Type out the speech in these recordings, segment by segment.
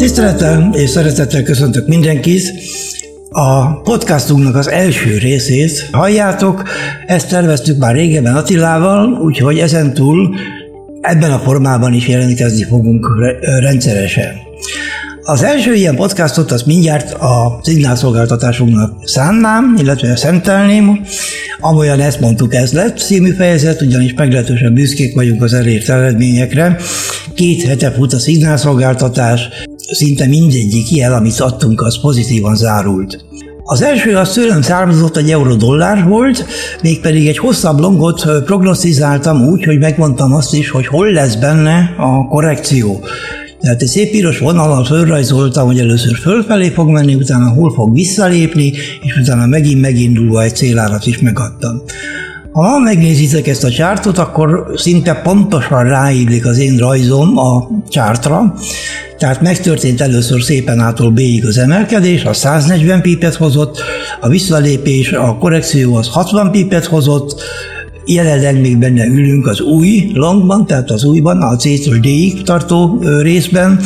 Tisztelettel és szeretettel köszöntök mindenkit. A podcastunknak az első részét halljátok, ezt terveztük már régebben Attilával, úgyhogy ezentúl ebben a formában is jelentkezni fogunk rendszeresen. Az első ilyen podcastot az mindjárt a szignálszolgáltatásunknak szánnám, illetve szentelném. Amolyan ezt mondtuk, ez lett című fejezet, ugyanis meglehetősen büszkék vagyunk az elért eredményekre. Két hete fut a szignálszolgáltatás, szinte mindegyik ilyen, amit adtunk, az pozitívan zárult. Az első az tőlem származott egy euró-dollár volt, mégpedig egy hosszabb longot prognosztizáltam úgy, hogy megmondtam azt is, hogy hol lesz benne a korrekció. Tehát egy szép piros vonalon fölrajzoltam, hogy először fölfelé fog menni, utána hol fog visszalépni, és utána megint megindulva egy célárat is megadtam. Ha megnézitek ezt a csártot, akkor szinte pontosan ráillik az én rajzom a csártra, tehát megtörtént először szépen ától B-ig az emelkedés, a 140 pipet hozott, a visszalépés, a korrekció az 60 pipet hozott, jelenleg még benne ülünk az új longban, tehát az újban, a C-től D-ig tartó részben,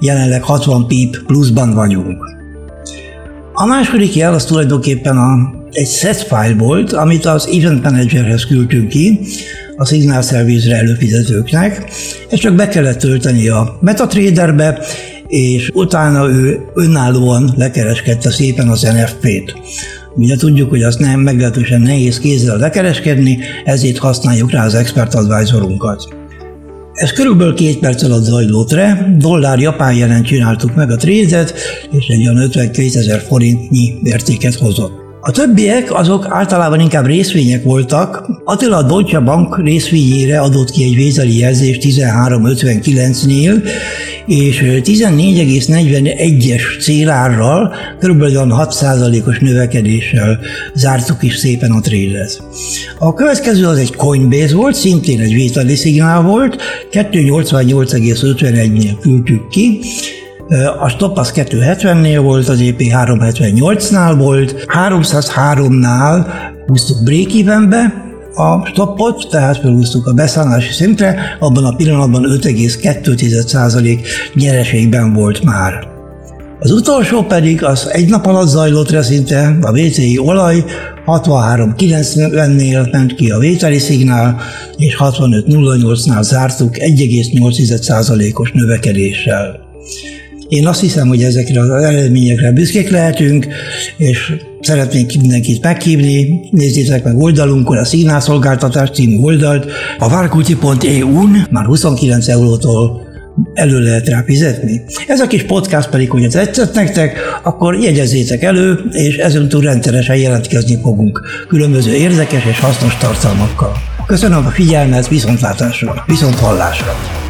jelenleg 60 pip pluszban vagyunk. A második jel az tulajdonképpen a, egy set file volt, amit az Event Managerhez küldtünk ki, a Signal Service-re előfizetőknek. Ezt csak be kellett tölteni a MetaTraderbe, és utána ő önállóan lekereskedte szépen az NFP-t. Ugye tudjuk, hogy azt nem meglehetősen nehéz kézzel lekereskedni, ezért használjuk rá az expert advisorunkat. Ez körülbelül két perc alatt zajlott re, dollár japán jelen csináltuk meg a trédet, és egy olyan 52 ezer forintnyi értéket hozott. A többiek azok általában inkább részvények voltak. Attila a Deutsche Bank részvényére adott ki egy vételi jelzést 13.59-nél, és 14,41-es célárral, kb. 6%-os növekedéssel zártuk is szépen a trédet. A következő az egy Coinbase volt, szintén egy vételi szignál volt, 288,51-nél küldtük ki, a stop az 270-nél volt, az EP 378-nál volt, 303-nál húztuk break-evenbe, a stoppot, tehát felhúztuk a beszállási szintre, abban a pillanatban 5,2% nyereségben volt már. Az utolsó pedig az egy nap alatt zajlott szinte, a WCI olaj 63.90-nél ment ki a vételi szignál, és 65.08-nál zártuk 1,8%-os növekedéssel. Én azt hiszem, hogy ezekre az eredményekre büszkék lehetünk, és szeretnénk mindenkit meghívni, nézzétek meg oldalunkon a Szignálszolgáltatás című oldalt, a várkulti.eu-n már 29 eurótól elő lehet rá fizetni. Ez a kis podcast pedig, hogy tetszett nektek, akkor jegyezzétek elő, és ezentúl rendszeresen jelentkezni fogunk különböző érdekes és hasznos tartalmakkal. Köszönöm a figyelmet, viszontlátásra, viszont hallásra!